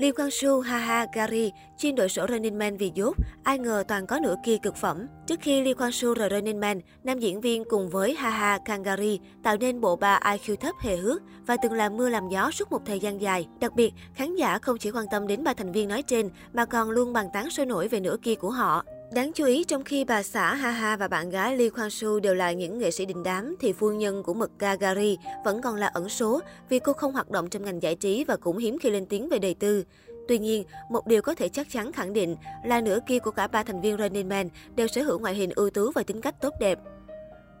Lee Kwang Soo, Haha, Gary chuyên đội sổ Running Man vì dốt, ai ngờ toàn có nửa kia cực phẩm. Trước khi Lee Kwang Soo rời Running Man, nam diễn viên cùng với Haha Kangari tạo nên bộ ba IQ thấp hề hước và từng làm mưa làm gió suốt một thời gian dài. Đặc biệt, khán giả không chỉ quan tâm đến ba thành viên nói trên mà còn luôn bàn tán sôi nổi về nửa kia của họ. Đáng chú ý, trong khi bà xã Ha Ha và bạn gái Lee Kwang Soo đều là những nghệ sĩ đình đám, thì phu nhân của mực Gagari vẫn còn là ẩn số vì cô không hoạt động trong ngành giải trí và cũng hiếm khi lên tiếng về đời tư. Tuy nhiên, một điều có thể chắc chắn khẳng định là nửa kia của cả ba thành viên Running Man đều sở hữu ngoại hình ưu tú và tính cách tốt đẹp.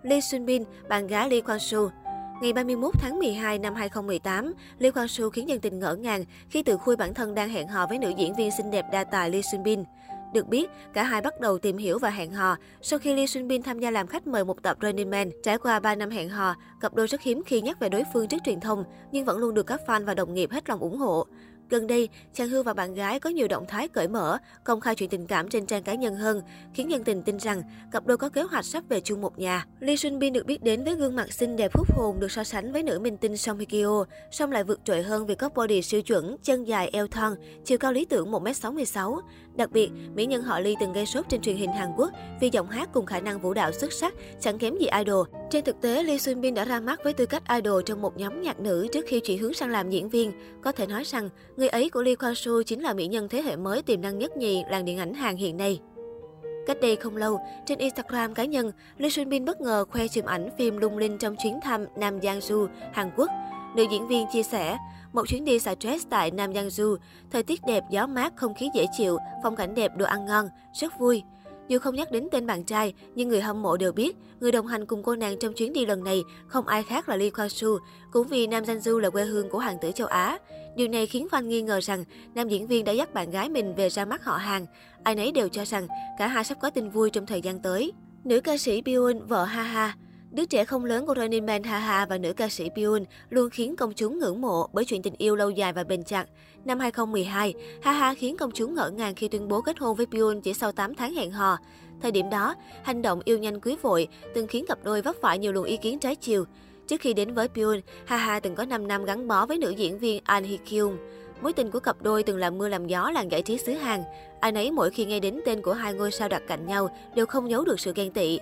Lee Sun Bin, bạn gái Lee Kwang Soo, Ngày 31 tháng 12 năm 2018, Lee Kwang Soo khiến dân tình ngỡ ngàng khi tự khui bản thân đang hẹn hò với nữ diễn viên xinh đẹp đa tài Lee Sun Bin. Được biết, cả hai bắt đầu tìm hiểu và hẹn hò sau khi Lee Sun Bin tham gia làm khách mời một tập Running Man. Trải qua 3 năm hẹn hò, cặp đôi rất hiếm khi nhắc về đối phương trước truyền thông, nhưng vẫn luôn được các fan và đồng nghiệp hết lòng ủng hộ. Gần đây, chàng Hương và bạn gái có nhiều động thái cởi mở, công khai chuyện tình cảm trên trang cá nhân hơn, khiến nhân tình tin rằng cặp đôi có kế hoạch sắp về chung một nhà. Lee Sun Bin được biết đến với gương mặt xinh đẹp hút hồn được so sánh với nữ minh tinh Song Hye Kyo, song lại vượt trội hơn vì có body siêu chuẩn, chân dài eo thon, chiều cao lý tưởng 1m66. Đặc biệt, mỹ nhân họ Lee từng gây sốt trên truyền hình Hàn Quốc vì giọng hát cùng khả năng vũ đạo xuất sắc, chẳng kém gì idol. Trên thực tế, Lee Sun Bin đã ra mắt với tư cách idol trong một nhóm nhạc nữ trước khi chuyển hướng sang làm diễn viên. Có thể nói rằng, người ấy của Lee Kwang Soo chính là mỹ nhân thế hệ mới tiềm năng nhất nhì làng điện ảnh Hàn hiện nay. Cách đây không lâu, trên Instagram cá nhân, Lee Sun Bin bất ngờ khoe chụp ảnh phim lung linh trong chuyến thăm Nam Giangsu, Hàn Quốc. Nữ diễn viên chia sẻ, một chuyến đi xả stress tại Nam Giangsu, thời tiết đẹp, gió mát, không khí dễ chịu, phong cảnh đẹp, đồ ăn ngon, rất vui. Dù không nhắc đến tên bạn trai, nhưng người hâm mộ đều biết, người đồng hành cùng cô nàng trong chuyến đi lần này không ai khác là Lee Kwang Soo, cũng vì Nam Janju là quê hương của hoàng tử châu Á. Điều này khiến fan nghi ngờ rằng nam diễn viên đã dắt bạn gái mình về ra mắt họ hàng. Ai nấy đều cho rằng cả hai sắp có tin vui trong thời gian tới. Nữ ca sĩ Byeon, vợ ha ha Đứa trẻ không lớn của Running Man Ha và nữ ca sĩ Byun luôn khiến công chúng ngưỡng mộ bởi chuyện tình yêu lâu dài và bền chặt. Năm 2012, Ha Ha khiến công chúng ngỡ ngàng khi tuyên bố kết hôn với Byun chỉ sau 8 tháng hẹn hò. Thời điểm đó, hành động yêu nhanh cưới vội từng khiến cặp đôi vấp phải nhiều luồng ý kiến trái chiều. Trước khi đến với Pyun, Ha Ha từng có 5 năm gắn bó với nữ diễn viên An Hee Kyung. Mối tình của cặp đôi từng làm mưa làm gió làng giải trí xứ Hàn. Ai nấy mỗi khi nghe đến tên của hai ngôi sao đặt cạnh nhau đều không giấu được sự ghen tị.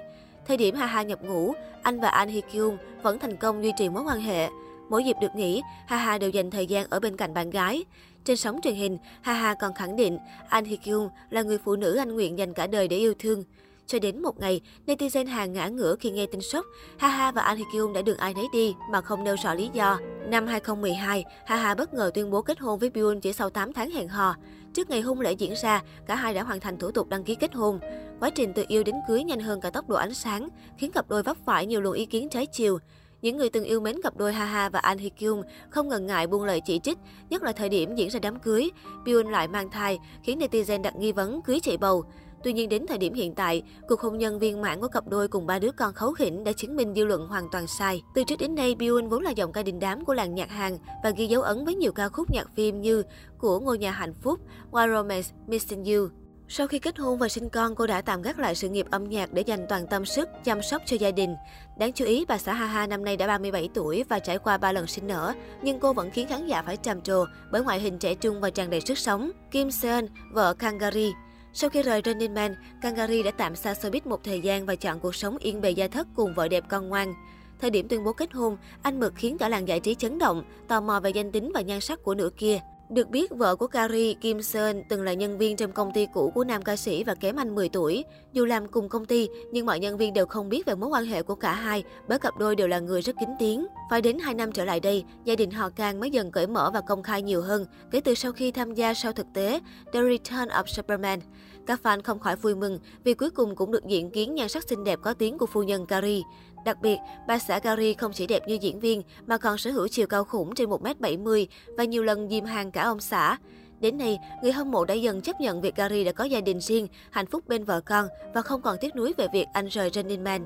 Thời điểm Haha nhập ngũ, anh và An Hee Kyung vẫn thành công duy trì mối quan hệ. Mỗi dịp được nghỉ, Haha đều dành thời gian ở bên cạnh bạn gái. Trên sóng truyền hình, Haha còn khẳng định An Hee Kyung là người phụ nữ anh nguyện dành cả đời để yêu thương. Cho đến một ngày, netizen hàng ngã ngửa khi nghe tin sốc, Haha và An Hee Kyung đã đường ai nấy đi mà không nêu rõ lý do. Năm 2012, Haha bất ngờ tuyên bố kết hôn với Byun chỉ sau 8 tháng hẹn hò. Trước ngày hôn lễ diễn ra, cả hai đã hoàn thành thủ tục đăng ký kết hôn. Quá trình từ yêu đến cưới nhanh hơn cả tốc độ ánh sáng, khiến cặp đôi vấp phải nhiều luồng ý kiến trái chiều. Những người từng yêu mến cặp đôi Ha Ha và An Hee Kyung không ngần ngại buông lời chỉ trích, nhất là thời điểm diễn ra đám cưới. Byun lại mang thai, khiến netizen đặt nghi vấn cưới chạy bầu. Tuy nhiên đến thời điểm hiện tại, cuộc hôn nhân viên mãn của cặp đôi cùng ba đứa con khấu khỉnh đã chứng minh dư luận hoàn toàn sai. Từ trước đến nay, Byun vốn là giọng ca đình đám của làng nhạc Hàn và ghi dấu ấn với nhiều ca khúc nhạc phim như của ngôi nhà hạnh phúc, Why Romance, Missing You. Sau khi kết hôn và sinh con, cô đã tạm gác lại sự nghiệp âm nhạc để dành toàn tâm sức chăm sóc cho gia đình. Đáng chú ý, bà xã Haha năm nay đã 37 tuổi và trải qua 3 lần sinh nở, nhưng cô vẫn khiến khán giả phải trầm trồ bởi ngoại hình trẻ trung và tràn đầy sức sống. Kim Seon, vợ Kangari, sau khi rời Running Man, Kangari đã tạm xa showbiz một thời gian và chọn cuộc sống yên bề gia thất cùng vợ đẹp con ngoan. Thời điểm tuyên bố kết hôn, anh Mực khiến cả làng giải trí chấn động, tò mò về danh tính và nhan sắc của nửa kia. Được biết, vợ của Kari, Kim Seon, từng là nhân viên trong công ty cũ của nam ca sĩ và kém anh 10 tuổi. Dù làm cùng công ty, nhưng mọi nhân viên đều không biết về mối quan hệ của cả hai, bởi cặp đôi đều là người rất kín tiếng. Phải đến 2 năm trở lại đây, gia đình họ Kang mới dần cởi mở và công khai nhiều hơn, kể từ sau khi tham gia sau thực tế The Return of Superman. Các fan không khỏi vui mừng vì cuối cùng cũng được diện kiến nhan sắc xinh đẹp có tiếng của phu nhân Kari. Đặc biệt, bà xã Gary không chỉ đẹp như diễn viên mà còn sở hữu chiều cao khủng trên 1m70 và nhiều lần dìm hàng cả ông xã. Đến nay, người hâm mộ đã dần chấp nhận việc Gary đã có gia đình riêng, hạnh phúc bên vợ con và không còn tiếc nuối về việc anh rời Running Man.